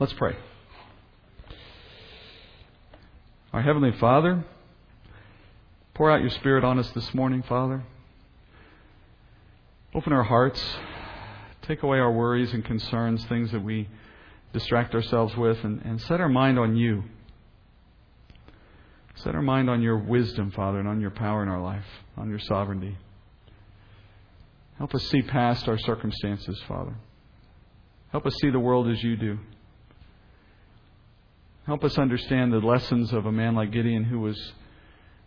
Let's pray. Our Heavenly Father, pour out your Spirit on us this morning, Father. Open our hearts. Take away our worries and concerns, things that we distract ourselves with, and, and set our mind on you. Set our mind on your wisdom, Father, and on your power in our life, on your sovereignty. Help us see past our circumstances, Father. Help us see the world as you do. Help us understand the lessons of a man like Gideon who was,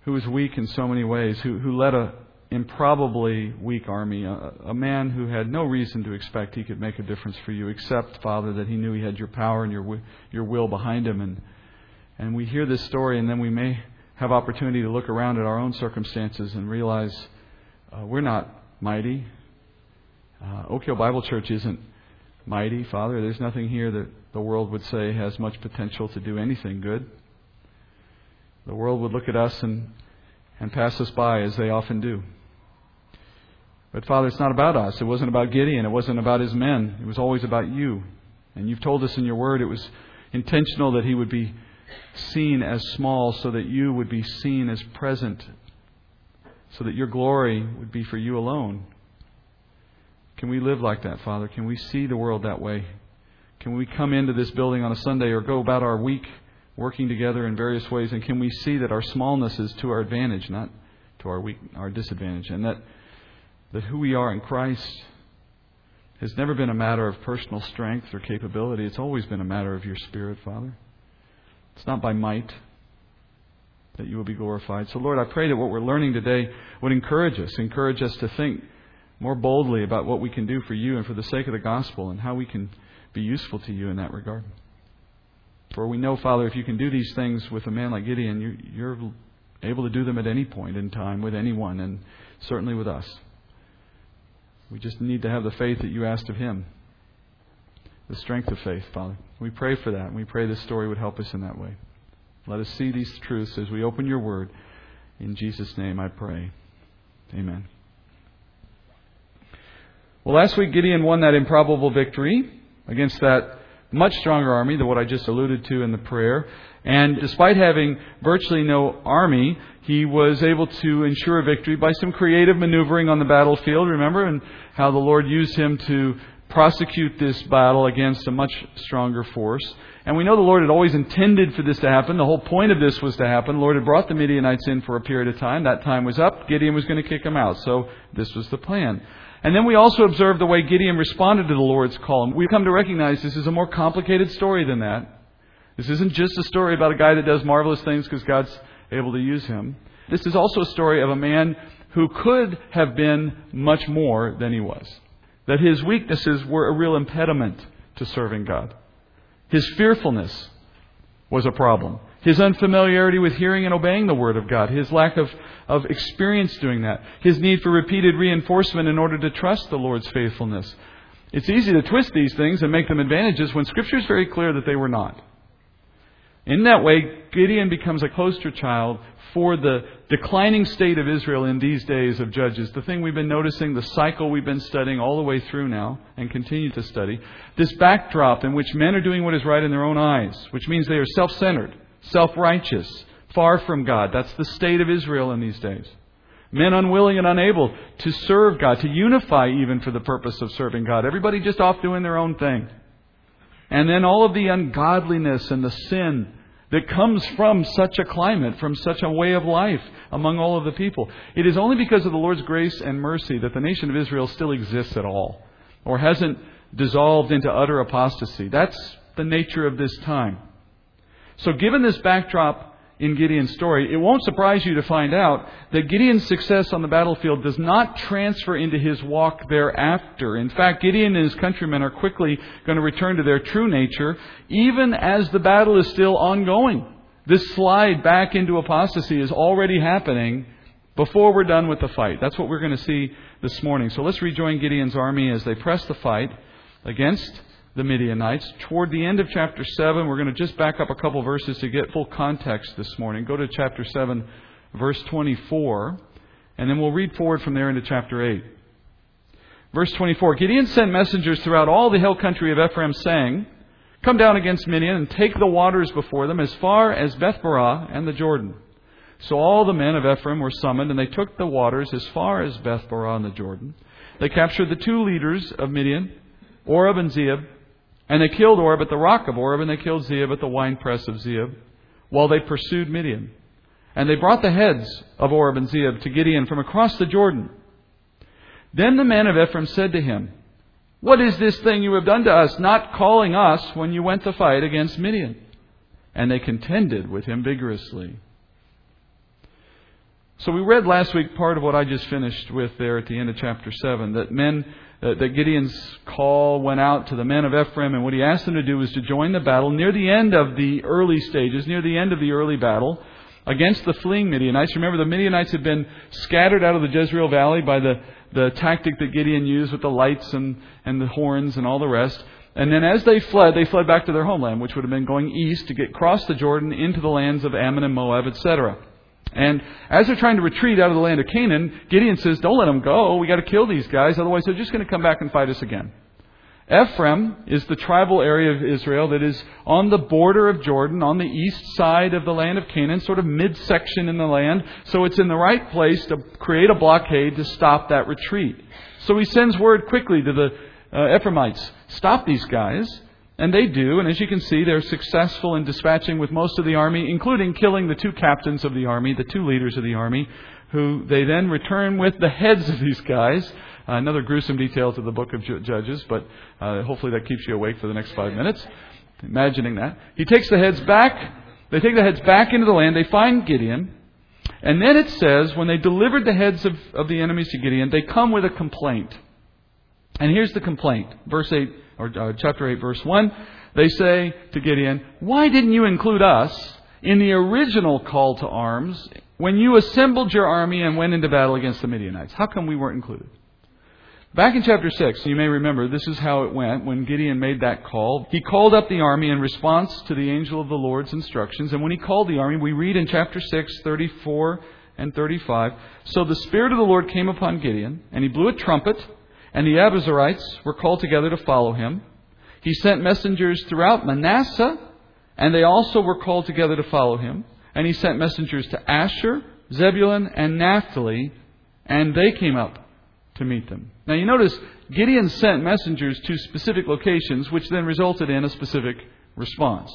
who was weak in so many ways, who, who led a improbably weak army, a, a man who had no reason to expect he could make a difference for you, except, Father, that he knew he had your power and your, your will behind him. And, and we hear this story, and then we may have opportunity to look around at our own circumstances and realize uh, we're not mighty. Uh, Oak Hill Bible Church isn't mighty, Father. There's nothing here that the world would say has much potential to do anything good. The world would look at us and, and pass us by as they often do. But Father, it's not about us. It wasn't about Gideon. It wasn't about his men. It was always about you. And you've told us in your word it was intentional that he would be seen as small so that you would be seen as present, so that your glory would be for you alone. Can we live like that, Father? Can we see the world that way? Can we come into this building on a Sunday or go about our week working together in various ways, and can we see that our smallness is to our advantage, not to our weak, our disadvantage, and that that who we are in Christ has never been a matter of personal strength or capability. It's always been a matter of your Spirit, Father. It's not by might that you will be glorified. So, Lord, I pray that what we're learning today would encourage us, encourage us to think more boldly about what we can do for you and for the sake of the gospel and how we can be useful to you in that regard. For we know, Father, if you can do these things with a man like Gideon, you, you're able to do them at any point in time with anyone, and certainly with us. We just need to have the faith that you asked of him. The strength of faith, Father. We pray for that, and we pray this story would help us in that way. Let us see these truths as we open your word. In Jesus' name I pray. Amen. Well, last week Gideon won that improbable victory against that much stronger army than what I just alluded to in the prayer. And despite having virtually no army, he was able to ensure victory by some creative maneuvering on the battlefield, remember, and how the Lord used him to prosecute this battle against a much stronger force. And we know the Lord had always intended for this to happen. The whole point of this was to happen. The Lord had brought the Midianites in for a period of time. That time was up. Gideon was going to kick them out. So this was the plan. And then we also observe the way Gideon responded to the Lord's call. And we've come to recognize this is a more complicated story than that. This isn't just a story about a guy that does marvelous things because God's able to use him. This is also a story of a man who could have been much more than he was. That his weaknesses were a real impediment to serving God. His fearfulness was a problem his unfamiliarity with hearing and obeying the Word of God, his lack of, of experience doing that, his need for repeated reinforcement in order to trust the Lord's faithfulness. It's easy to twist these things and make them advantages when Scripture is very clear that they were not. In that way, Gideon becomes a poster child for the declining state of Israel in these days of Judges. The thing we've been noticing, the cycle we've been studying all the way through now and continue to study, this backdrop in which men are doing what is right in their own eyes, which means they are self centered self righteous, far from God. That's the state of Israel in these days. Men unwilling and unable to serve God, to unify even for the purpose of serving God. Everybody just off doing their own thing. And then all of the ungodliness and the sin that comes from such a climate, from such a way of life among all of the people. It is only because of the Lord's grace and mercy that the nation of Israel still exists at all, or hasn't dissolved into utter apostasy. That's the nature of this time. So, given this backdrop in Gideon's story, it won't surprise you to find out that Gideon's success on the battlefield does not transfer into his walk thereafter. In fact, Gideon and his countrymen are quickly going to return to their true nature, even as the battle is still ongoing. This slide back into apostasy is already happening before we're done with the fight. That's what we're going to see this morning. So let's rejoin Gideon's army as they press the fight against the Midianites. Toward the end of chapter 7, we're going to just back up a couple verses to get full context this morning. Go to chapter 7, verse 24, and then we'll read forward from there into chapter 8. Verse 24 Gideon sent messengers throughout all the hill country of Ephraim, saying, Come down against Midian and take the waters before them as far as Bethbarah and the Jordan. So all the men of Ephraim were summoned, and they took the waters as far as Bethbarah and the Jordan. They captured the two leaders of Midian, Oreb and Zeeb, and they killed Oreb at the rock of Oreb, and they killed Zeeb at the winepress of Zeeb, while they pursued Midian. And they brought the heads of Oreb and Zeeb to Gideon from across the Jordan. Then the men of Ephraim said to him, What is this thing you have done to us, not calling us when you went to fight against Midian? And they contended with him vigorously. So we read last week part of what I just finished with there at the end of chapter 7 that men, Uh, that Gideon's call went out to the men of Ephraim, and what he asked them to do was to join the battle near the end of the early stages, near the end of the early battle against the fleeing Midianites. Remember, the Midianites had been scattered out of the Jezreel Valley by the, the tactic that Gideon used with the lights and, and the horns and all the rest. And then as they fled, they fled back to their homeland, which would have been going east to get across the Jordan into the lands of Ammon and Moab, etc. And as they're trying to retreat out of the land of Canaan, Gideon says, Don't let them go. We've got to kill these guys, otherwise they're just going to come back and fight us again. Ephraim is the tribal area of Israel that is on the border of Jordan, on the east side of the land of Canaan, sort of midsection in the land. So it's in the right place to create a blockade to stop that retreat. So he sends word quickly to the uh, Ephraimites stop these guys. And they do, and as you can see, they're successful in dispatching with most of the army, including killing the two captains of the army, the two leaders of the army, who they then return with the heads of these guys uh, another gruesome detail to the book of Judges, but uh, hopefully that keeps you awake for the next five minutes. Imagining that. He takes the heads back. They take the heads back into the land. They find Gideon. And then it says, when they delivered the heads of, of the enemies to Gideon, they come with a complaint. And here's the complaint. Verse 8, or uh, chapter 8, verse 1. They say to Gideon, Why didn't you include us in the original call to arms when you assembled your army and went into battle against the Midianites? How come we weren't included? Back in chapter 6, you may remember, this is how it went when Gideon made that call. He called up the army in response to the angel of the Lord's instructions. And when he called the army, we read in chapter 6, 34 and 35. So the Spirit of the Lord came upon Gideon, and he blew a trumpet, and the Abiezrites were called together to follow him. He sent messengers throughout Manasseh, and they also were called together to follow him. And he sent messengers to Asher, Zebulun, and Naphtali, and they came up to meet them. Now you notice Gideon sent messengers to specific locations, which then resulted in a specific response.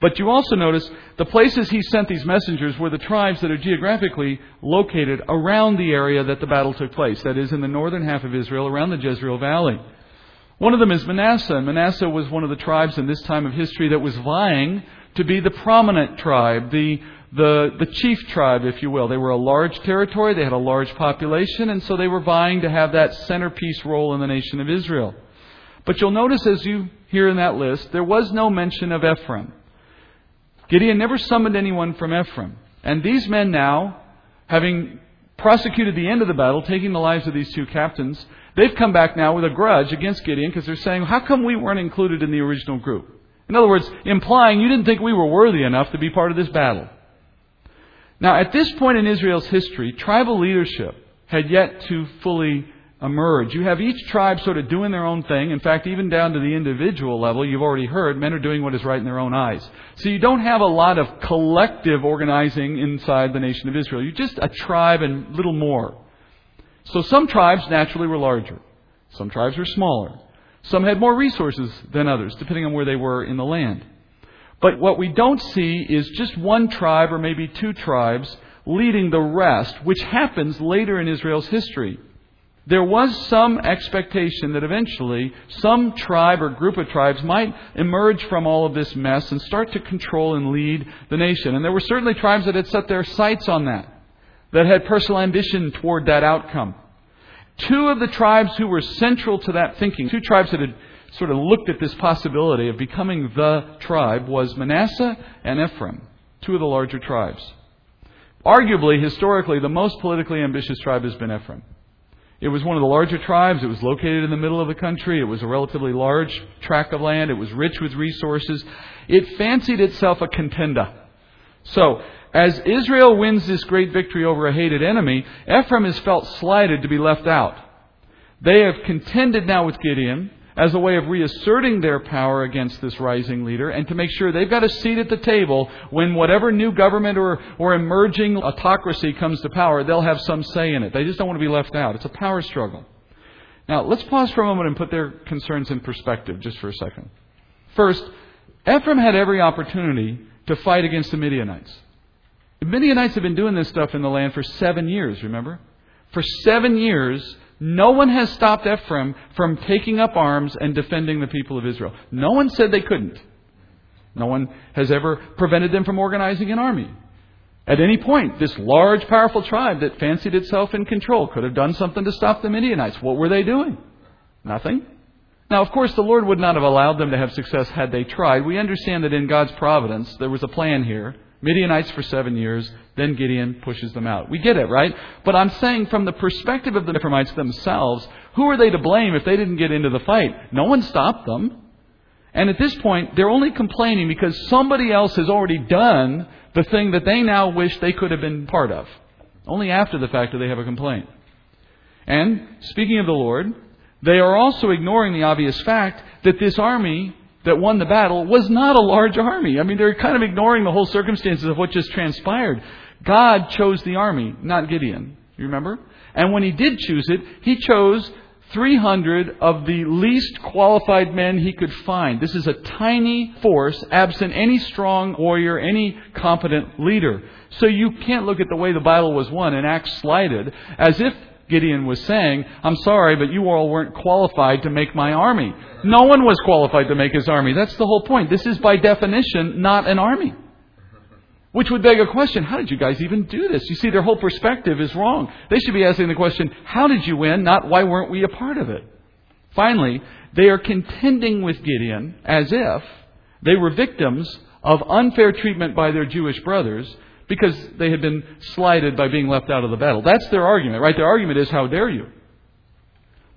But you also notice the places he sent these messengers were the tribes that are geographically located around the area that the battle took place. That is, in the northern half of Israel, around the Jezreel Valley. One of them is Manasseh. Manasseh was one of the tribes in this time of history that was vying to be the prominent tribe, the the, the chief tribe, if you will. They were a large territory, they had a large population, and so they were vying to have that centerpiece role in the nation of Israel. But you'll notice as you hear in that list, there was no mention of Ephraim. Gideon never summoned anyone from Ephraim. And these men now, having prosecuted the end of the battle, taking the lives of these two captains, they've come back now with a grudge against Gideon because they're saying, How come we weren't included in the original group? In other words, implying you didn't think we were worthy enough to be part of this battle. Now, at this point in Israel's history, tribal leadership had yet to fully emerge. You have each tribe sort of doing their own thing. In fact, even down to the individual level, you've already heard, men are doing what is right in their own eyes. So you don't have a lot of collective organizing inside the nation of Israel. You're just a tribe and little more. So some tribes naturally were larger. Some tribes were smaller. Some had more resources than others, depending on where they were in the land. But what we don't see is just one tribe or maybe two tribes leading the rest, which happens later in Israel's history. There was some expectation that eventually some tribe or group of tribes might emerge from all of this mess and start to control and lead the nation. And there were certainly tribes that had set their sights on that, that had personal ambition toward that outcome. Two of the tribes who were central to that thinking, two tribes that had sort of looked at this possibility of becoming the tribe was Manasseh and Ephraim, two of the larger tribes. Arguably, historically, the most politically ambitious tribe has been Ephraim. It was one of the larger tribes. It was located in the middle of the country. It was a relatively large tract of land. It was rich with resources. It fancied itself a contender. So, as Israel wins this great victory over a hated enemy, Ephraim has felt slighted to be left out. They have contended now with Gideon. As a way of reasserting their power against this rising leader and to make sure they've got a seat at the table when whatever new government or, or emerging autocracy comes to power, they'll have some say in it. They just don't want to be left out. It's a power struggle. Now, let's pause for a moment and put their concerns in perspective just for a second. First, Ephraim had every opportunity to fight against the Midianites. The Midianites have been doing this stuff in the land for seven years, remember? For seven years, no one has stopped Ephraim from taking up arms and defending the people of Israel. No one said they couldn't. No one has ever prevented them from organizing an army. At any point, this large, powerful tribe that fancied itself in control could have done something to stop the Midianites. What were they doing? Nothing. Now, of course, the Lord would not have allowed them to have success had they tried. We understand that in God's providence, there was a plan here. Midianites for seven years, then Gideon pushes them out. We get it, right? But I'm saying from the perspective of the Ephraimites themselves, who are they to blame if they didn't get into the fight? No one stopped them. And at this point, they're only complaining because somebody else has already done the thing that they now wish they could have been part of. Only after the fact do they have a complaint. And, speaking of the Lord, they are also ignoring the obvious fact that this army that won the battle was not a large army. I mean, they're kind of ignoring the whole circumstances of what just transpired. God chose the army, not Gideon. You remember? And when he did choose it, he chose 300 of the least qualified men he could find. This is a tiny force, absent any strong warrior, any competent leader. So you can't look at the way the battle was won and act slighted as if Gideon was saying, I'm sorry, but you all weren't qualified to make my army. No one was qualified to make his army. That's the whole point. This is by definition not an army. Which would beg a question how did you guys even do this? You see, their whole perspective is wrong. They should be asking the question how did you win, not why weren't we a part of it? Finally, they are contending with Gideon as if they were victims of unfair treatment by their Jewish brothers because they had been slighted by being left out of the battle. That's their argument, right? Their argument is, how dare you?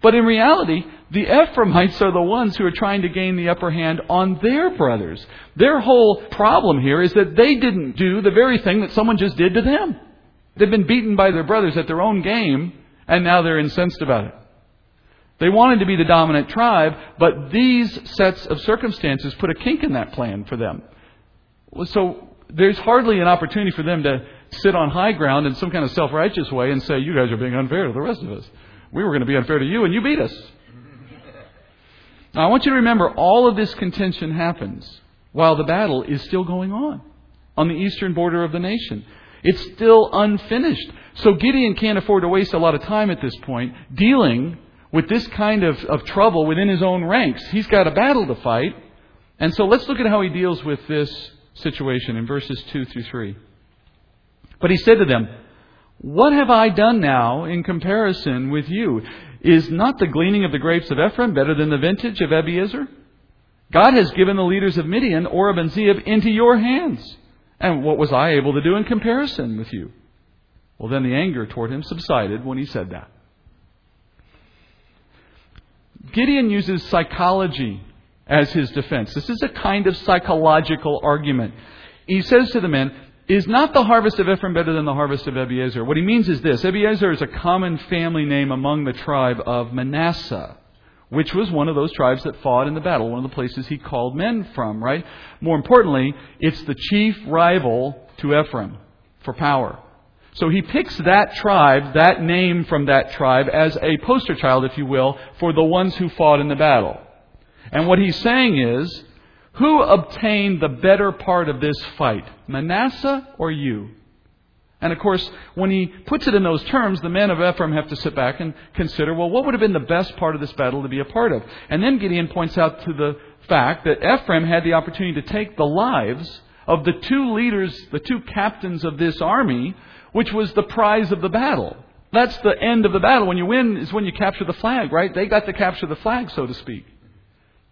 But in reality, the Ephraimites are the ones who are trying to gain the upper hand on their brothers. Their whole problem here is that they didn't do the very thing that someone just did to them. They've been beaten by their brothers at their own game, and now they're incensed about it. They wanted to be the dominant tribe, but these sets of circumstances put a kink in that plan for them. So there's hardly an opportunity for them to sit on high ground in some kind of self righteous way and say, You guys are being unfair to the rest of us. We were going to be unfair to you, and you beat us. Now, I want you to remember all of this contention happens while the battle is still going on on the eastern border of the nation. It's still unfinished. So Gideon can't afford to waste a lot of time at this point dealing with this kind of, of trouble within his own ranks. He's got a battle to fight. And so let's look at how he deals with this situation in verses 2 through 3. But he said to them, what have I done now in comparison with you? Is not the gleaning of the grapes of Ephraim better than the vintage of Abiezer? God has given the leaders of Midian, Oreb and Zeeb, into your hands. And what was I able to do in comparison with you? Well, then the anger toward him subsided when he said that. Gideon uses psychology as his defense. This is a kind of psychological argument. He says to the men, is not the harvest of Ephraim better than the harvest of Abiezer? What he means is this Abiezer is a common family name among the tribe of Manasseh, which was one of those tribes that fought in the battle, one of the places he called men from, right? More importantly, it's the chief rival to Ephraim for power. So he picks that tribe, that name from that tribe, as a poster child, if you will, for the ones who fought in the battle. And what he's saying is, who obtained the better part of this fight, Manasseh or you? And of course, when he puts it in those terms, the men of Ephraim have to sit back and consider, well, what would have been the best part of this battle to be a part of? And then Gideon points out to the fact that Ephraim had the opportunity to take the lives of the two leaders, the two captains of this army, which was the prize of the battle. That's the end of the battle. When you win is when you capture the flag, right? They got to capture the flag, so to speak.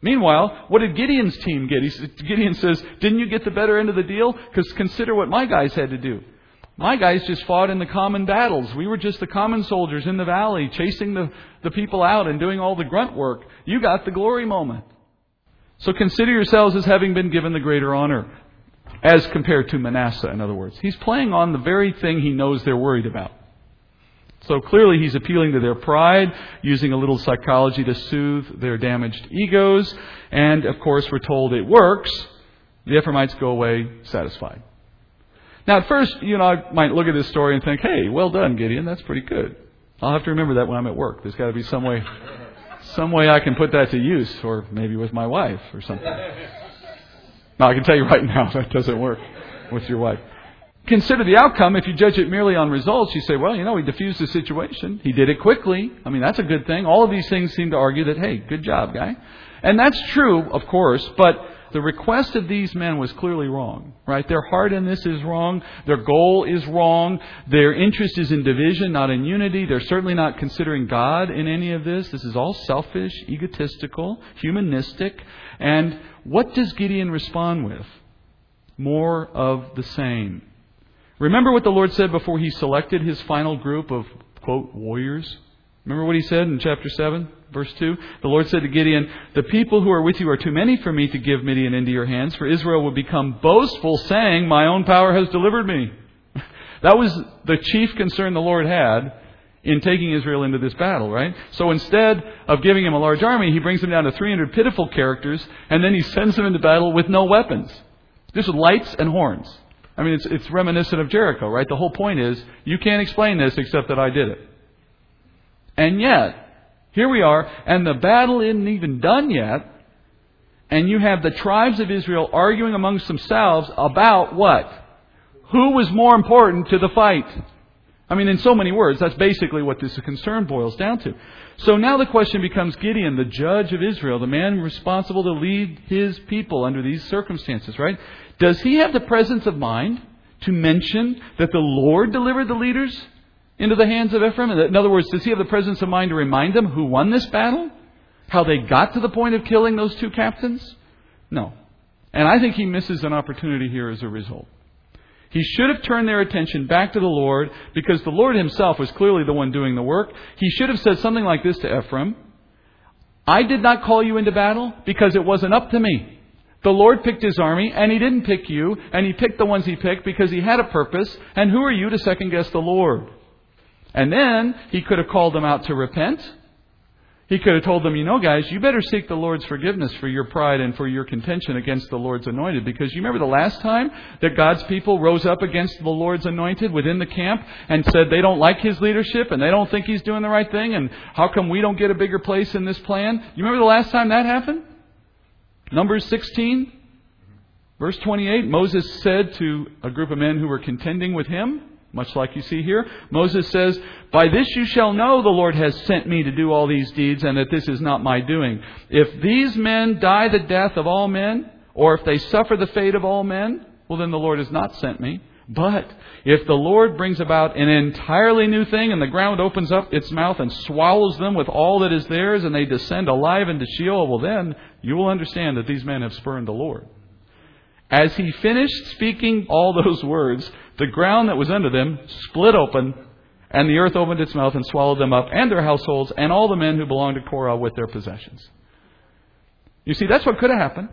Meanwhile, what did Gideon's team get? Gideon says, Didn't you get the better end of the deal? Because consider what my guys had to do. My guys just fought in the common battles. We were just the common soldiers in the valley, chasing the, the people out and doing all the grunt work. You got the glory moment. So consider yourselves as having been given the greater honor, as compared to Manasseh, in other words. He's playing on the very thing he knows they're worried about. So clearly he's appealing to their pride, using a little psychology to soothe their damaged egos. And of course, we're told it works. The Ephraimites go away satisfied. Now, at first, you know, I might look at this story and think, hey, well done, Gideon. That's pretty good. I'll have to remember that when I'm at work. There's got to be some way, some way I can put that to use, or maybe with my wife or something. Now, I can tell you right now that doesn't work with your wife. Consider the outcome. If you judge it merely on results, you say, well, you know, he diffused the situation. He did it quickly. I mean, that's a good thing. All of these things seem to argue that, hey, good job, guy. And that's true, of course, but the request of these men was clearly wrong, right? Their heart in this is wrong. Their goal is wrong. Their interest is in division, not in unity. They're certainly not considering God in any of this. This is all selfish, egotistical, humanistic. And what does Gideon respond with? More of the same. Remember what the Lord said before he selected his final group of, quote, warriors? Remember what he said in chapter 7, verse 2? The Lord said to Gideon, The people who are with you are too many for me to give Midian into your hands, for Israel will become boastful, saying, My own power has delivered me. that was the chief concern the Lord had in taking Israel into this battle, right? So instead of giving him a large army, he brings them down to 300 pitiful characters, and then he sends them into battle with no weapons. Just lights and horns. I mean, it's, it's reminiscent of Jericho, right? The whole point is, you can't explain this except that I did it. And yet, here we are, and the battle isn't even done yet, and you have the tribes of Israel arguing amongst themselves about what? Who was more important to the fight? I mean, in so many words, that's basically what this concern boils down to. So now the question becomes Gideon, the judge of Israel, the man responsible to lead his people under these circumstances, right? Does he have the presence of mind to mention that the Lord delivered the leaders into the hands of Ephraim? In other words, does he have the presence of mind to remind them who won this battle? How they got to the point of killing those two captains? No. And I think he misses an opportunity here as a result. He should have turned their attention back to the Lord because the Lord himself was clearly the one doing the work. He should have said something like this to Ephraim I did not call you into battle because it wasn't up to me. The Lord picked his army, and he didn't pick you, and he picked the ones he picked because he had a purpose, and who are you to second guess the Lord? And then he could have called them out to repent. He could have told them, you know, guys, you better seek the Lord's forgiveness for your pride and for your contention against the Lord's anointed. Because you remember the last time that God's people rose up against the Lord's anointed within the camp and said they don't like his leadership and they don't think he's doing the right thing and how come we don't get a bigger place in this plan? You remember the last time that happened? Numbers 16, verse 28, Moses said to a group of men who were contending with him, much like you see here, Moses says, By this you shall know the Lord has sent me to do all these deeds, and that this is not my doing. If these men die the death of all men, or if they suffer the fate of all men, well, then the Lord has not sent me. But if the Lord brings about an entirely new thing and the ground opens up its mouth and swallows them with all that is theirs and they descend alive into Sheol, well then you will understand that these men have spurned the Lord. As he finished speaking all those words, the ground that was under them split open and the earth opened its mouth and swallowed them up and their households and all the men who belonged to Korah with their possessions. You see, that's what could have happened.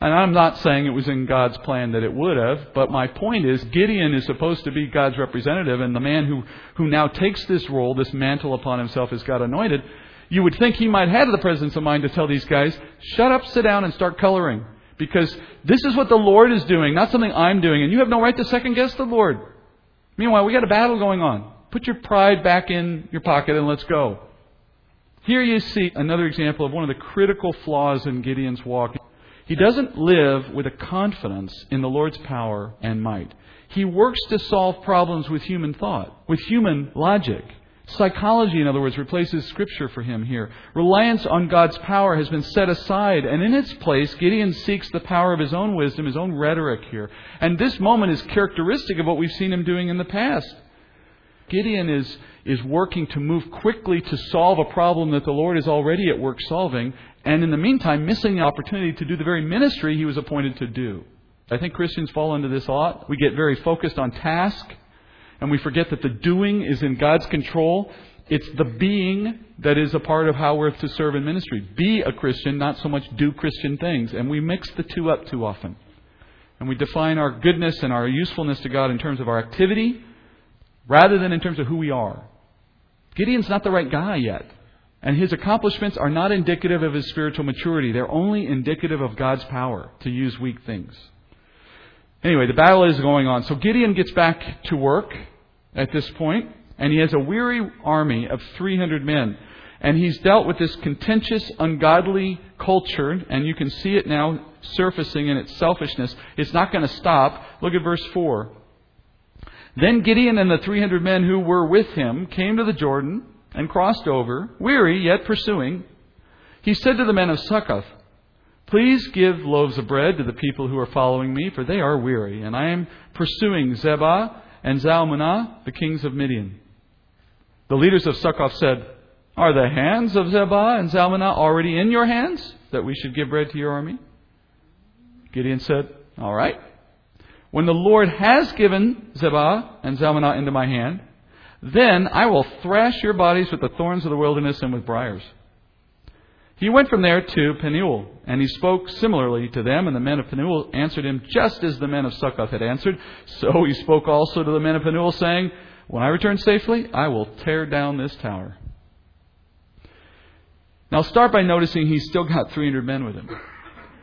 And I'm not saying it was in God's plan that it would have, but my point is Gideon is supposed to be God's representative, and the man who, who now takes this role, this mantle upon himself as God anointed, you would think he might have the presence of mind to tell these guys, shut up, sit down, and start coloring. Because this is what the Lord is doing, not something I'm doing, and you have no right to second guess the Lord. Meanwhile, we got a battle going on. Put your pride back in your pocket and let's go. Here you see another example of one of the critical flaws in Gideon's walk. He doesn't live with a confidence in the Lord's power and might. He works to solve problems with human thought, with human logic. Psychology, in other words, replaces Scripture for him here. Reliance on God's power has been set aside, and in its place, Gideon seeks the power of his own wisdom, his own rhetoric here. And this moment is characteristic of what we've seen him doing in the past. Gideon is, is working to move quickly to solve a problem that the Lord is already at work solving, and in the meantime, missing the opportunity to do the very ministry he was appointed to do. I think Christians fall into this a lot. We get very focused on task, and we forget that the doing is in God's control. It's the being that is a part of how we're to serve in ministry. Be a Christian, not so much do Christian things. And we mix the two up too often. And we define our goodness and our usefulness to God in terms of our activity rather than in terms of who we are. Gideon's not the right guy yet. And his accomplishments are not indicative of his spiritual maturity. They're only indicative of God's power to use weak things. Anyway, the battle is going on. So Gideon gets back to work at this point, and he has a weary army of 300 men. And he's dealt with this contentious, ungodly culture, and you can see it now surfacing in its selfishness. It's not going to stop. Look at verse 4. Then Gideon and the 300 men who were with him came to the Jordan and crossed over, weary yet pursuing. He said to the men of Succoth, Please give loaves of bread to the people who are following me, for they are weary, and I am pursuing Zebah and Zalmunna, the kings of Midian. The leaders of Succoth said, Are the hands of Zebah and Zalmunna already in your hands, that we should give bread to your army? Gideon said, All right. When the Lord has given Zebah and Zalmunna into my hand, then I will thrash your bodies with the thorns of the wilderness and with briars. He went from there to Penuel, and he spoke similarly to them, and the men of Penuel answered him just as the men of Succoth had answered. So he spoke also to the men of Penuel, saying, When I return safely, I will tear down this tower. Now start by noticing he's still got 300 men with him.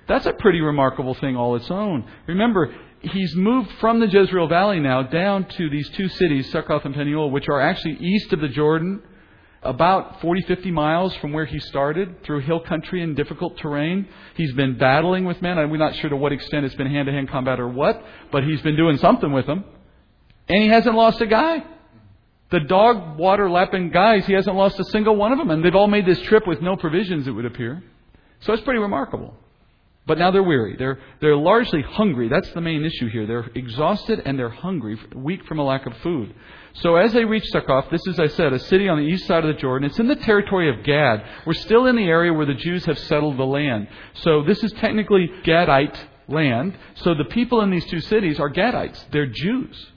That's a pretty remarkable thing all its own. Remember, he's moved from the Jezreel Valley now down to these two cities, Succoth and Peniel, which are actually east of the Jordan about 40, 50 miles from where he started through hill country and difficult terrain. He's been battling with men. We're not sure to what extent it's been hand to hand combat or what, but he's been doing something with them. And he hasn't lost a guy. The dog water lapping guys, he hasn't lost a single one of them. And they've all made this trip with no provisions, it would appear. So it's pretty remarkable. But now they're weary. They're, they're largely hungry. That's the main issue here. They're exhausted and they're hungry, weak from a lack of food. So as they reach Succoth, this is, I said, a city on the east side of the Jordan. It's in the territory of Gad. We're still in the area where the Jews have settled the land. So this is technically Gadite land. So the people in these two cities are Gadites. They're Jews.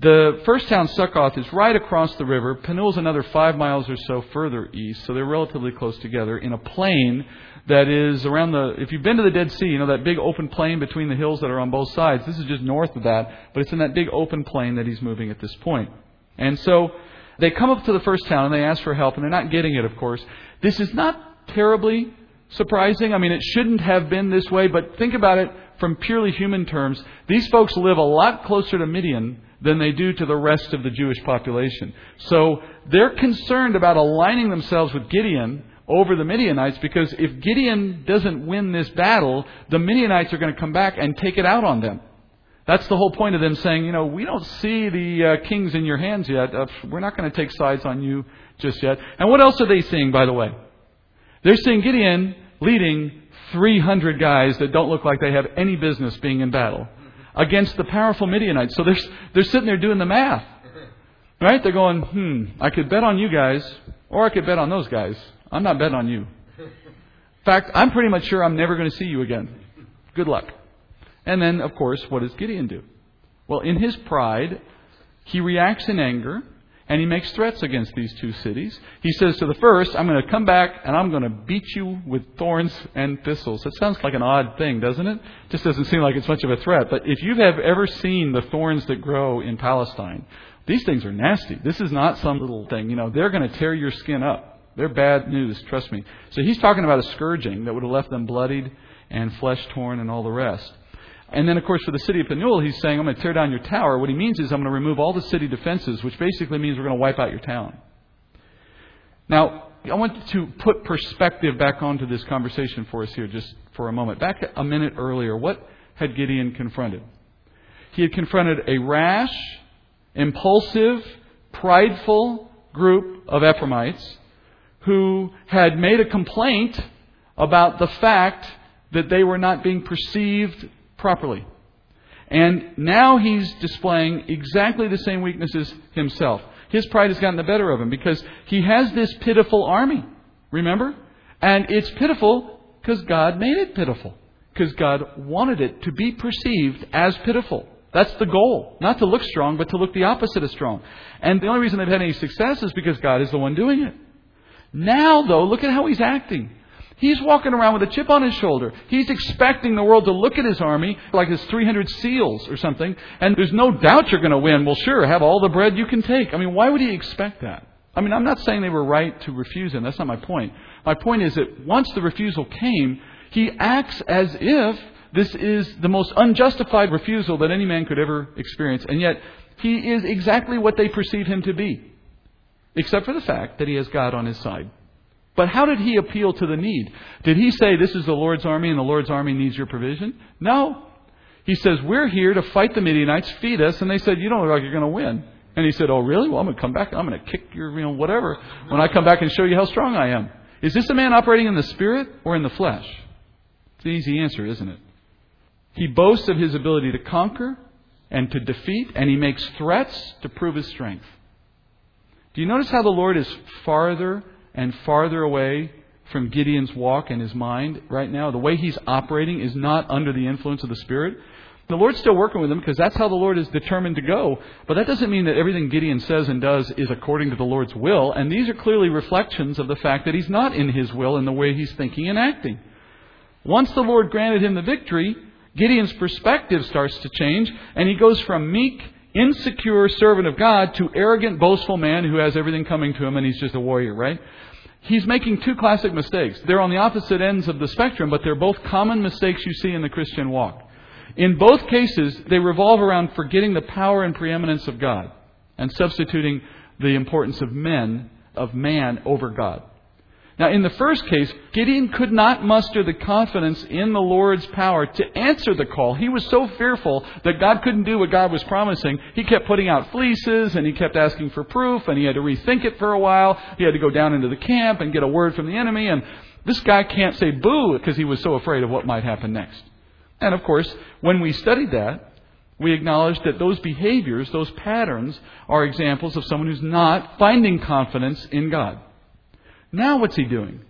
The first town, Succoth, is right across the river. Penuel's another five miles or so further east, so they're relatively close together in a plain that is around the. If you've been to the Dead Sea, you know that big open plain between the hills that are on both sides. This is just north of that, but it's in that big open plain that he's moving at this point. And so they come up to the first town and they ask for help, and they're not getting it, of course. This is not terribly surprising. I mean, it shouldn't have been this way, but think about it from purely human terms. These folks live a lot closer to Midian than they do to the rest of the Jewish population. So they're concerned about aligning themselves with Gideon over the Midianites because if Gideon doesn't win this battle, the Midianites are going to come back and take it out on them. That's the whole point of them saying, you know, we don't see the uh, kings in your hands yet. Uh, we're not going to take sides on you just yet. And what else are they seeing, by the way? They're seeing Gideon leading 300 guys that don't look like they have any business being in battle against the powerful Midianites. So they're, they're sitting there doing the math. Right? They're going, hmm, I could bet on you guys, or I could bet on those guys. I'm not betting on you. In fact, I'm pretty much sure I'm never going to see you again. Good luck. And then, of course, what does Gideon do? Well, in his pride, he reacts in anger and he makes threats against these two cities. He says to the first, I'm going to come back and I'm going to beat you with thorns and thistles. That sounds like an odd thing, doesn't it? Just doesn't seem like it's much of a threat. But if you have ever seen the thorns that grow in Palestine, these things are nasty. This is not some little thing. You know, they're going to tear your skin up. They're bad news, trust me. So he's talking about a scourging that would have left them bloodied and flesh torn and all the rest. And then, of course, for the city of Penuel, he's saying, I'm going to tear down your tower. What he means is, I'm going to remove all the city defenses, which basically means we're going to wipe out your town. Now, I want to put perspective back onto this conversation for us here just for a moment. Back a minute earlier, what had Gideon confronted? He had confronted a rash, impulsive, prideful group of Ephraimites who had made a complaint about the fact that they were not being perceived properly. And now he's displaying exactly the same weaknesses himself. His pride has gotten the better of him because he has this pitiful army. Remember? And it's pitiful because God made it pitiful. Because God wanted it to be perceived as pitiful. That's the goal. Not to look strong, but to look the opposite of strong. And the only reason they've had any success is because God is the one doing it. Now, though, look at how he's acting. He's walking around with a chip on his shoulder. He's expecting the world to look at his army like his 300 seals or something, and there's no doubt you're going to win. Well, sure, have all the bread you can take. I mean, why would he expect that? I mean, I'm not saying they were right to refuse him. That's not my point. My point is that once the refusal came, he acts as if this is the most unjustified refusal that any man could ever experience. And yet, he is exactly what they perceive him to be, except for the fact that he has God on his side. But how did he appeal to the need? Did he say, This is the Lord's army and the Lord's army needs your provision? No. He says, We're here to fight the Midianites, feed us. And they said, You don't look like you're going to win. And he said, Oh, really? Well, I'm going to come back. I'm going to kick your, you know, whatever when I come back and show you how strong I am. Is this a man operating in the spirit or in the flesh? It's an easy answer, isn't it? He boasts of his ability to conquer and to defeat, and he makes threats to prove his strength. Do you notice how the Lord is farther and farther away from Gideon's walk and his mind right now? The way he's operating is not under the influence of the Spirit. The Lord's still working with him because that's how the Lord is determined to go. But that doesn't mean that everything Gideon says and does is according to the Lord's will. And these are clearly reflections of the fact that he's not in his will in the way he's thinking and acting. Once the Lord granted him the victory, Gideon's perspective starts to change, and he goes from meek, insecure servant of God to arrogant, boastful man who has everything coming to him and he's just a warrior, right? He's making two classic mistakes. They're on the opposite ends of the spectrum, but they're both common mistakes you see in the Christian walk. In both cases, they revolve around forgetting the power and preeminence of God and substituting the importance of men, of man, over God. Now, in the first case, Gideon could not muster the confidence in the Lord's power to answer the call. He was so fearful that God couldn't do what God was promising. He kept putting out fleeces and he kept asking for proof and he had to rethink it for a while. He had to go down into the camp and get a word from the enemy. And this guy can't say boo because he was so afraid of what might happen next. And of course, when we studied that, we acknowledged that those behaviors, those patterns, are examples of someone who's not finding confidence in God. Now what's he doing?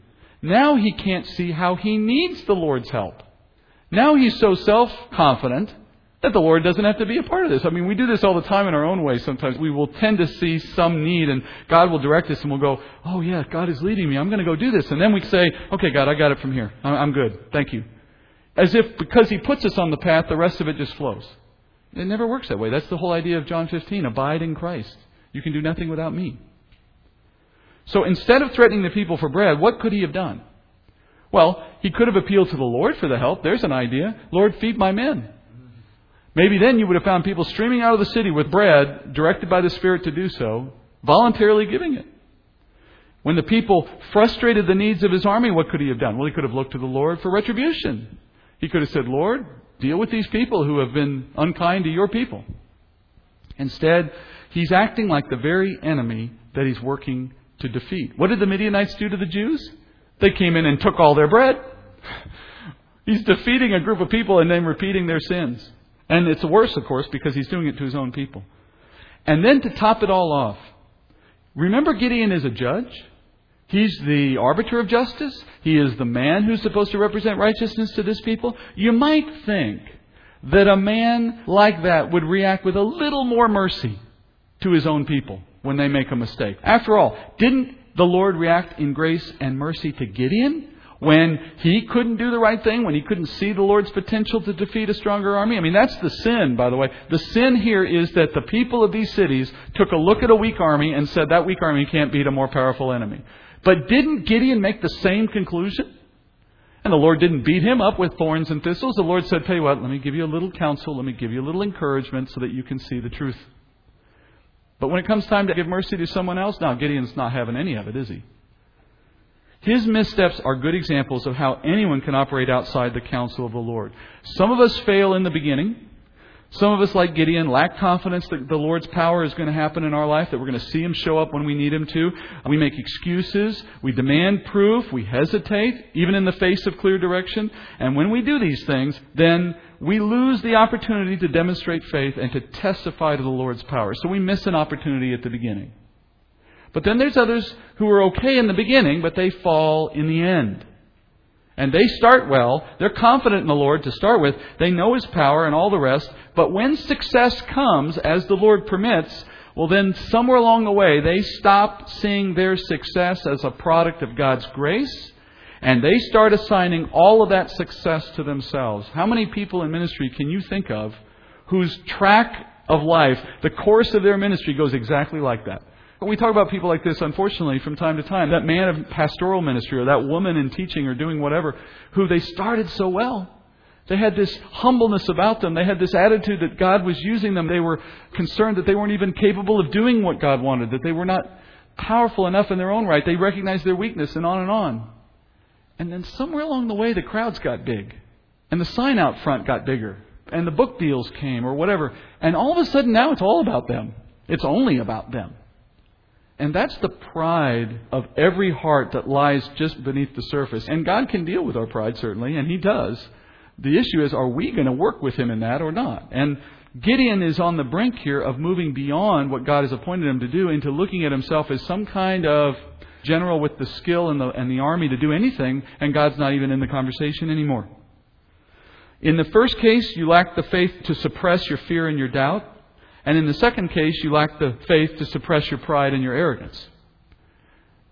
Now he can't see how he needs the Lord's help. Now he's so self confident that the Lord doesn't have to be a part of this. I mean, we do this all the time in our own way sometimes. We will tend to see some need and God will direct us and we'll go, oh yeah, God is leading me. I'm going to go do this. And then we say, okay, God, I got it from here. I'm good. Thank you. As if because He puts us on the path, the rest of it just flows. It never works that way. That's the whole idea of John 15. Abide in Christ. You can do nothing without me. So instead of threatening the people for bread, what could he have done? Well, he could have appealed to the Lord for the help. There's an idea. Lord, feed my men. Maybe then you would have found people streaming out of the city with bread, directed by the Spirit to do so, voluntarily giving it. When the people frustrated the needs of his army, what could he have done? Well, he could have looked to the Lord for retribution. He could have said, Lord, deal with these people who have been unkind to your people. Instead, he's acting like the very enemy that he's working to defeat. What did the Midianites do to the Jews? They came in and took all their bread. He's defeating a group of people and then repeating their sins. And it's worse, of course, because he's doing it to his own people. And then to top it all off, remember Gideon is a judge? He's the arbiter of justice. He is the man who's supposed to represent righteousness to this people. You might think that a man like that would react with a little more mercy to his own people when they make a mistake. After all, didn't the Lord react in grace and mercy to Gideon when he couldn't do the right thing, when he couldn't see the Lord's potential to defeat a stronger army? I mean, that's the sin, by the way. The sin here is that the people of these cities took a look at a weak army and said that weak army can't beat a more powerful enemy. But didn't Gideon make the same conclusion? And the Lord didn't beat him up with thorns and thistles. The Lord said, Tell you what, let me give you a little counsel, let me give you a little encouragement so that you can see the truth. But when it comes time to give mercy to someone else, now Gideon's not having any of it, is he? His missteps are good examples of how anyone can operate outside the counsel of the Lord. Some of us fail in the beginning. Some of us, like Gideon, lack confidence that the Lord's power is going to happen in our life, that we're going to see Him show up when we need Him to. We make excuses. We demand proof. We hesitate, even in the face of clear direction. And when we do these things, then we lose the opportunity to demonstrate faith and to testify to the Lord's power. So we miss an opportunity at the beginning. But then there's others who are okay in the beginning, but they fall in the end. And they start well. They're confident in the Lord to start with. They know His power and all the rest. But when success comes, as the Lord permits, well, then somewhere along the way, they stop seeing their success as a product of God's grace. And they start assigning all of that success to themselves. How many people in ministry can you think of whose track of life, the course of their ministry goes exactly like that? We talk about people like this, unfortunately, from time to time. That man of pastoral ministry or that woman in teaching or doing whatever, who they started so well. They had this humbleness about them. They had this attitude that God was using them. They were concerned that they weren't even capable of doing what God wanted, that they were not powerful enough in their own right. They recognized their weakness and on and on. And then somewhere along the way, the crowds got big. And the sign out front got bigger. And the book deals came or whatever. And all of a sudden now it's all about them. It's only about them. And that's the pride of every heart that lies just beneath the surface. And God can deal with our pride, certainly, and He does. The issue is, are we going to work with Him in that or not? And Gideon is on the brink here of moving beyond what God has appointed him to do into looking at himself as some kind of general with the skill and the, and the army to do anything, and God's not even in the conversation anymore. In the first case, you lack the faith to suppress your fear and your doubt. And in the second case, you lack the faith to suppress your pride and your arrogance.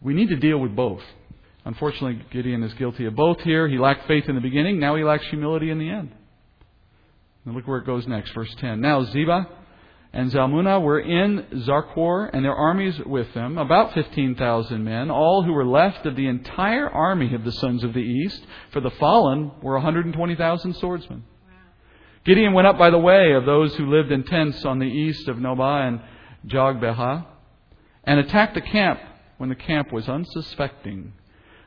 We need to deal with both. Unfortunately, Gideon is guilty of both here. He lacked faith in the beginning, now he lacks humility in the end. And look where it goes next, verse 10. Now Zebah and Zalmunna were in Karkor, and their armies with them, about 15,000 men, all who were left of the entire army of the sons of the east, for the fallen were 120,000 swordsmen. Gideon went up by the way of those who lived in tents on the east of Nobah and Jogbehah, and attacked the camp when the camp was unsuspecting.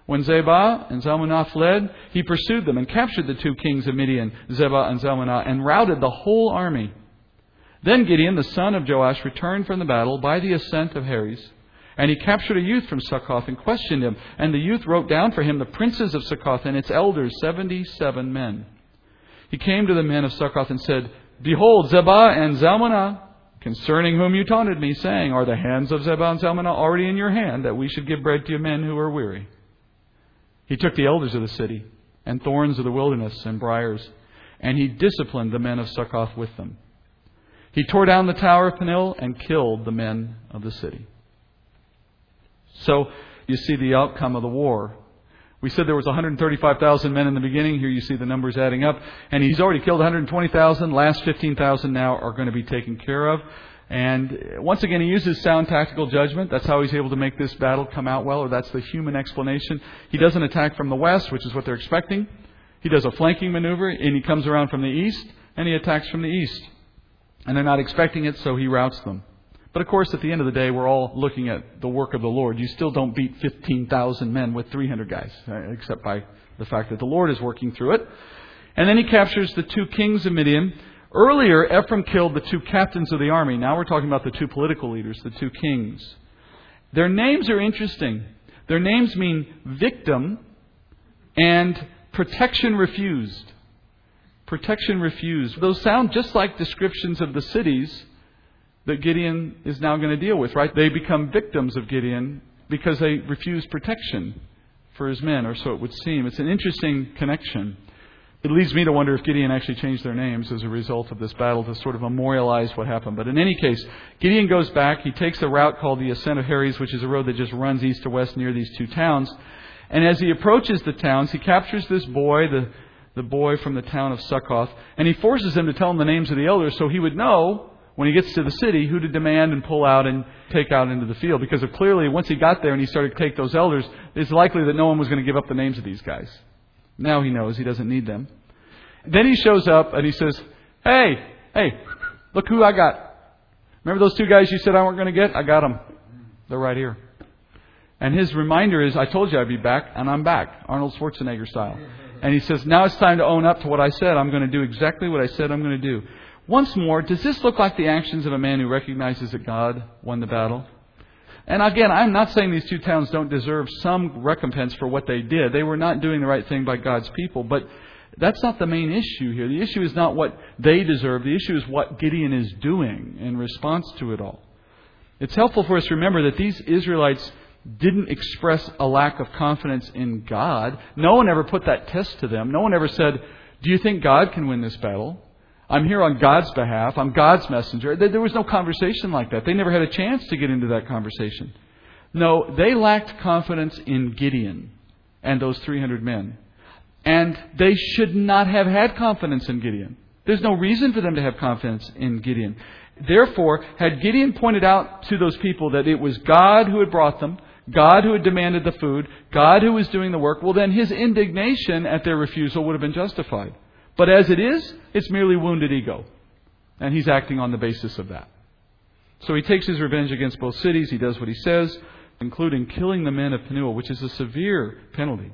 When Zebah and Zalmunna fled, he pursued them and captured the two kings of Midian, Zebah and Zalmunna, and routed the whole army. Then Gideon, the son of Joash, returned from the battle by the ascent of Heres. And he captured a youth from Succoth and questioned him. And the youth wrote down for him the princes of Succoth and its elders, seventy seven men. He came to the men of Succoth and said, Behold, Zebah and Zalmunna, concerning whom you taunted me, saying, Are the hands of Zebah and Zalmunna already in your hand, that we should give bread to men who are weary? He took the elders of the city, and thorns of the wilderness, and briers, and he disciplined the men of Succoth with them. He tore down the tower of Penuel and killed the men of the city. So you see the outcome of the war. We said there was 135,000 men in the beginning. Here you see the numbers adding up. And he's already killed 120,000. Last 15,000 now are going to be taken care of. And uh, once again, he uses sound tactical judgment. That's how he's able to make this battle come out well, or that's the human explanation. He doesn't attack from the west, which is what they're expecting. He does a flanking maneuver, and he comes around from the east, and he attacks from the east. And they're not expecting it, so he routs them. But of course, at the end of the day, we're all looking at the work of the Lord. You still don't beat 15,000 men with 300 guys, uh, except by the fact that the Lord is working through it. And then he captures the two kings of Midian Earlier, Ephraim killed the two captains of the army. Now we're talking about the two political leaders, the two kings. Their names are interesting. Their names mean victim and protection refused. Protection refused. Those sound just like descriptions of the cities that Gideon is now going to deal with, right? They become victims of Gideon because they refuse protection for his men, or so it would seem. It's an interesting connection. It leads me to wonder if Gideon actually changed their names as a result of this battle to sort of memorialize what happened. But in any case, Gideon goes back. He takes a route called the Ascent of Heres, which is a road that just runs east to west near these two towns. And as he approaches the towns, he captures this boy, the, the boy from the town of Succoth, and he forces him to tell him the names of the elders so he would know when he gets to the city who to demand and pull out and take out into the field. Because clearly, once he got there and he started to take those elders, it's likely that no one was going to give up the names of these guys. Now he knows he doesn't need them. Then he shows up and he says, Hey, hey, look who I got. Remember those two guys you said I weren't going to get? I got them. They're right here. And his reminder is, I told you I'd be back, and I'm back, Arnold Schwarzenegger style. And he says, Now it's time to own up to what I said. I'm going to do exactly what I said I'm going to do. Once more, does this look like the actions of a man who recognizes that God won the battle? And again, I'm not saying these two towns don't deserve some recompense for what they did. They were not doing the right thing by God's people. But that's not the main issue here. The issue is not what they deserve. The issue is what Gideon is doing in response to it all. It's helpful for us to remember that these Israelites didn't express a lack of confidence in God. No one ever put that test to them. No one ever said, Do you think God can win this battle? I'm here on God's behalf. I'm God's messenger. There was no conversation like that. They never had a chance to get into that conversation. No, they lacked confidence in Gideon and those 300 men. And they should not have had confidence in Gideon. There's no reason for them to have confidence in Gideon. therefore, had Gideon pointed out to those people that it was God who had brought them, God who had demanded the food, God who was doing the work, well, then his indignation at their refusal would have been justified. But as it is, it's merely wounded ego. And he's acting on the basis of that. So he takes his revenge against both cities. He does what he says, including killing the men of Penuel, which is a severe penalty.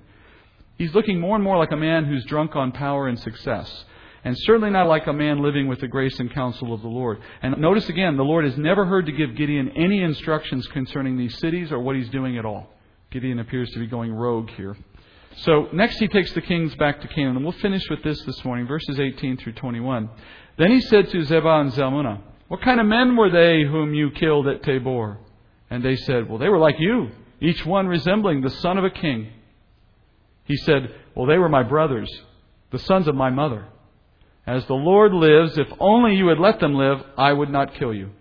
He's looking more and more like a man who's drunk on power and success and certainly not like a man living with the grace and counsel of the Lord. And notice again, the Lord is never heard to give Gideon any instructions concerning these cities or what he's doing at all. Gideon appears to be going rogue here. So next he takes the kings back to Canaan, and we'll finish with this this morning, verses 18 through 21. Then he said to Zebah and Zalmunna, What kind of men were they whom you killed at Tabor? And they said, Well, they were like you, each one resembling the son of a king. He said, Well, they were my brothers, the sons of my mother. As the Lord lives, if only you had let them live, I would not kill you.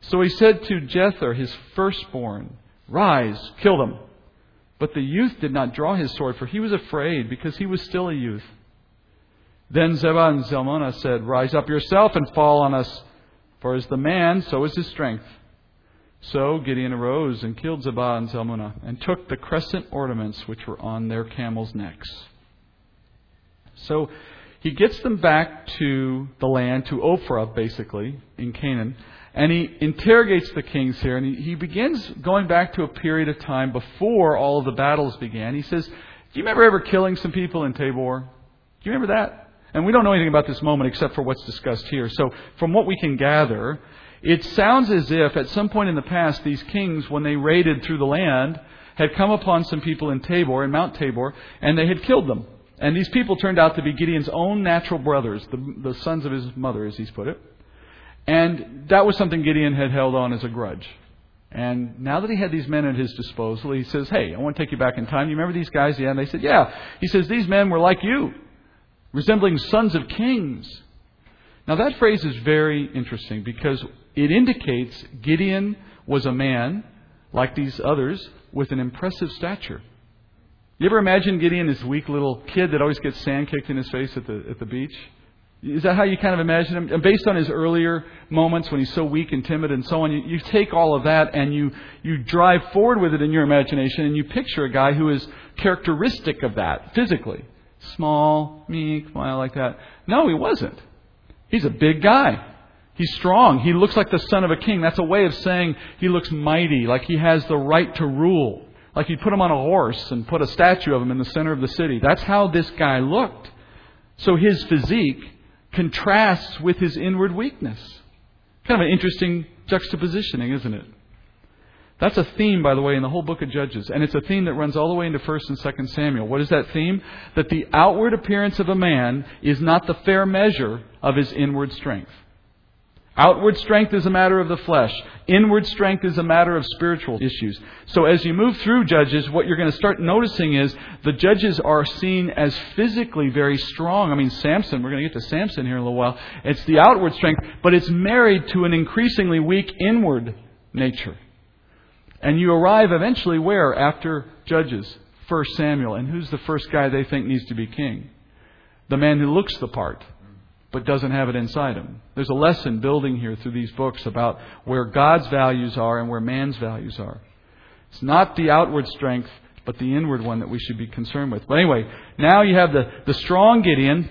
So he said to Jether, his firstborn, Rise, kill them. But the youth did not draw his sword, for he was afraid, because he was still a youth. Then Zebah and Zalmunna said, Rise up yourself and fall on us, for as the man, so is his strength. So Gideon arose and killed Zebah and Zalmunna, and took the crescent ornaments which were on their camels' necks. So he gets them back to the land, to Ophrah, basically, in Canaan, and he interrogates the kings here, and he, begins going back to a period of time before all of the battles began. He says, Do you remember ever killing some people in Tabor? Do you remember that? And we don't know anything about this moment except for what's discussed here. So, from what we can gather, it sounds as if at some point in the past, these kings, when they raided through the land, had come upon some people in Tabor, in Mount Tabor, and they had killed them. And these people turned out to be Gideon's own natural brothers, the, the sons of his mother, as he's put it. And that was something Gideon had held on as a grudge. And now that he had these men at his disposal, he says, Hey, I want to take you back in time. You remember these guys? Yeah. And they said, Yeah. He says, These men were like you, resembling sons of kings. Now that phrase is very interesting because it indicates Gideon was a man, like these others, with an impressive stature. You ever imagine Gideon, this weak little kid that always gets sand kicked in his face at the, at the beach? Is that how you kind of imagine him? And based on his earlier moments when he's so weak and timid and so on, you, you take all of that and you, you drive forward with it in your imagination and you picture a guy who is characteristic of that physically. Small, meek, smile like that. No, he wasn't. He's a big guy. He's strong. He looks like the son of a king. That's a way of saying he looks mighty, like he has the right to rule. Like you'd put him on a horse and put a statue of him in the center of the city. That's how this guy looked. So his physique contrasts with his inward weakness. Kind of an interesting juxtapositioning, isn't it? That's a theme, by the way, in the whole book of Judges. And it's a theme that runs all the way into 1st and 2nd Samuel. What is that theme? That the outward appearance of a man is not the fair measure of his inward strength. Outward strength is a matter of the flesh. Inward strength is a matter of spiritual issues. So as you move through Judges, what you're going to start noticing is the judges are seen as physically very strong. I mean, Samson, we're going to get to Samson here in a little while. It's the outward strength, but it's married to an increasingly weak inward nature. And you arrive eventually where? After Judges, 1 Samuel. And who's the first guy they think needs to be king? The man who looks the part but doesn't have it inside him. There's a lesson building here through these books about where God's values are and where man's values are. It's not the outward strength, but the inward one that we should be concerned with. But anyway, now you have the, the strong Gideon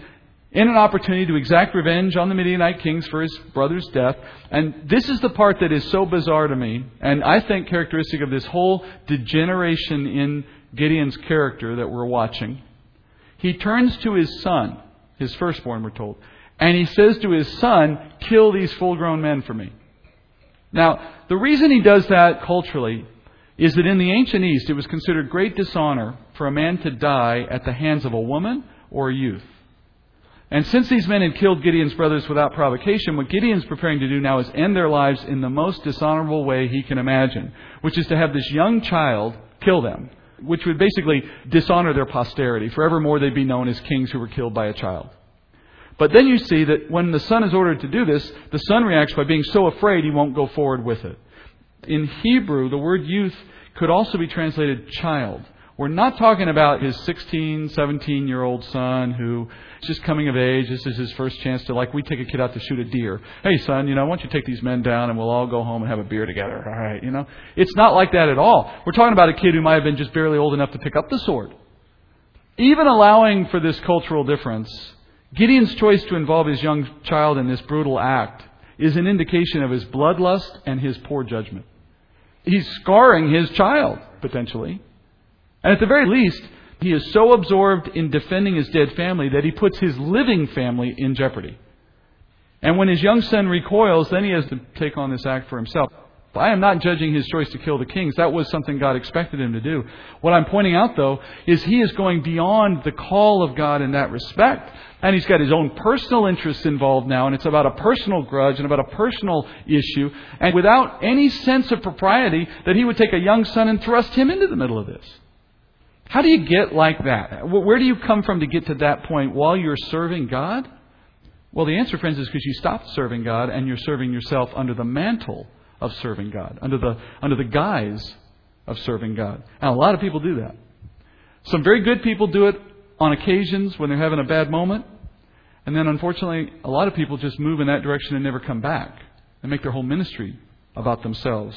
in an opportunity to exact revenge on the Midianite kings for his brother's death. And this is the part that is so bizarre to me, and I think characteristic of this whole degeneration in Gideon's character that we're watching. He turns to his son, his firstborn, we're told, and he says to his son, Kill these full grown men for me. Now, the reason he does that culturally is that in the ancient East it was considered great dishonor for a man to die at the hands of a woman or a youth. And since these men had killed Gideon's brothers without provocation, what Gideon's preparing to do now is end their lives in the most dishonorable way he can imagine, which is to have this young child kill them, which would basically dishonor their posterity. Forevermore, they'd be known as kings who were killed by a child. But then you see that when the son is ordered to do this, the son reacts by being so afraid he won't go forward with it. In Hebrew, the word youth could also be translated child, We're not talking about his 16, 17 year old son who is just coming of age. This is his first chance to, like, we take a kid out to shoot a deer. Hey, son, you know, why don't you take these men down and we'll all go home and have a beer together? All right, you know? It's not like that at all. We're talking about a kid who might have been just barely old enough to pick up the sword. Even allowing for this cultural difference, Gideon's choice to involve his young child in this brutal act is an indication of his bloodlust and his poor judgment. He's scarring his child, potentially. And at the very least, he is so absorbed in defending his dead family that he puts his living family in jeopardy. And when his young son recoils, then he has to take on this act for himself. I am not judging his choice to kill the kings. That was something God expected him to do. What I'm pointing out, though, is he is going beyond the call of God in that respect. And he's got his own personal interests involved now, and it's about a personal grudge and about a personal issue, and without any sense of propriety that he would take a young son and thrust him into the middle of this. How do you get like that? Where do you come from to get to that point while you're serving God? Well, the answer, friends, is because you stopped serving God and you're serving yourself under the mantle of serving God, under the, under the guise of serving God. And a lot of people do that. Some very good people do it on occasions when they're having a bad moment. And then, unfortunately, a lot of people just move in that direction and never come back and make their whole ministry about themselves,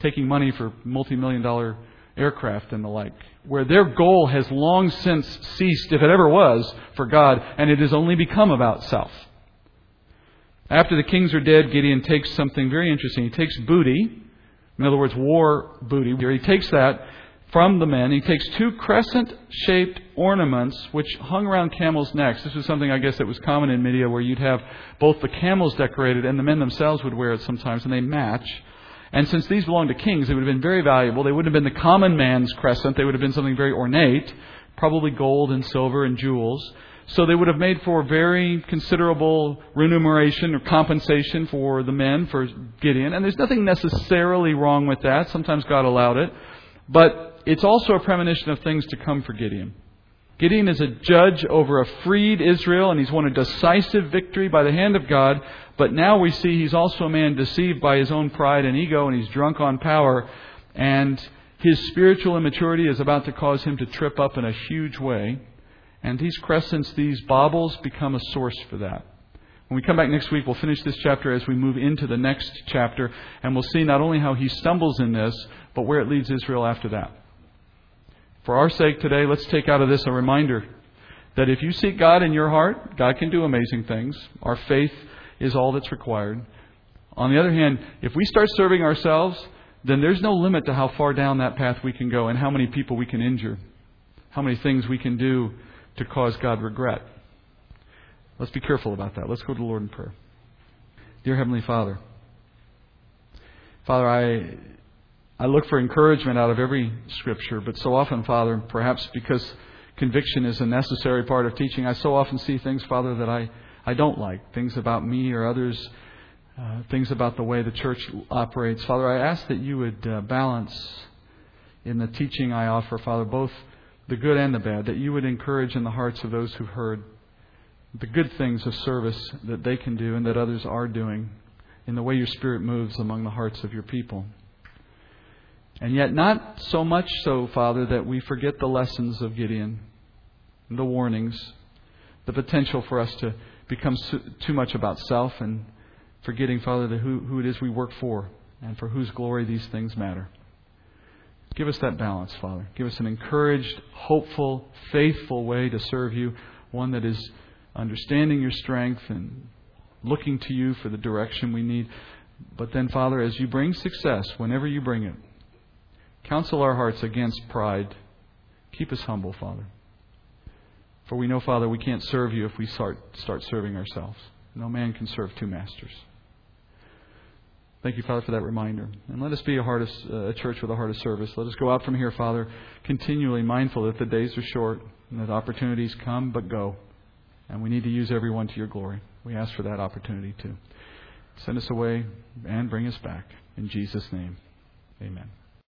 taking money for multi million dollar aircraft and the like, where their goal has long since ceased, if it ever was, for God, and it has only become about self. After the kings are dead, Gideon takes something very interesting. He takes booty, in other words, war booty. He takes that from the men. He takes two crescent shaped ornaments which hung around camels' necks. This was something I guess that was common in Midian where you'd have both the camels decorated and the men themselves would wear it sometimes, and they match. And since these belonged to kings, they would have been very valuable. They wouldn't have been the common man's crescent. They would have been something very ornate, probably gold and silver and jewels. So they would have made for very considerable remuneration or compensation for the men, for Gideon. And there's nothing necessarily wrong with that. Sometimes God allowed it. But it's also a premonition of things to come for Gideon. Gideon is a judge over a freed Israel, and he's won a decisive victory by the hand of God. But now we see he's also a man deceived by his own pride and ego, and he's drunk on power. And his spiritual immaturity is about to cause him to trip up in a huge way. And these crescents, these baubles, become a source for that. When we come back next week, we'll finish this chapter as we move into the next chapter, and we'll see not only how he stumbles in this, but where it leads Israel after that. For our sake today, let's take out of this a reminder that if you seek God in your heart, God can do amazing things. Our faith is all that's required. On the other hand, if we start serving ourselves, then there's no limit to how far down that path we can go and how many people we can injure, how many things we can do to cause God regret. Let's be careful about that. Let's go to the Lord in prayer. Dear Heavenly Father, Father, I, I look for encouragement out of every scripture, but so often, Father, perhaps because conviction is a necessary part of teaching, I so often see things, Father, that I, I don't like. Things about me or others, uh, things about the way the church operates. Father, I ask that you would uh, balance in the teaching I offer, Father, both the good and the bad, that you would encourage in the hearts of those who've heard the good things of service that they can do and that others are doing in the way your Spirit moves among the hearts of your people. And yet, not so much so, Father, that we forget the lessons of Gideon, the warnings, the potential for us to become too much about self and forgetting, Father, who, who it is we work for and for whose glory these things matter. Give us that balance, Father. Give us an encouraged, hopeful, faithful way to serve you, one that is understanding your strength and looking to you for the direction we need. But then, Father, as you bring success, whenever you bring it, counsel our hearts against pride. Keep us humble, Father. For we know, Father, we can't serve you if we start, start serving ourselves. No man can serve two masters. Thank you, Father, for that reminder. And let us be a, heart of, uh, a church with a heart of service. Let us go out from here, Father, continually mindful that the days are short and that opportunities come but go. And we need to use every one to your glory. We ask for that opportunity too. Send us away and bring us back. In Jesus' name, amen.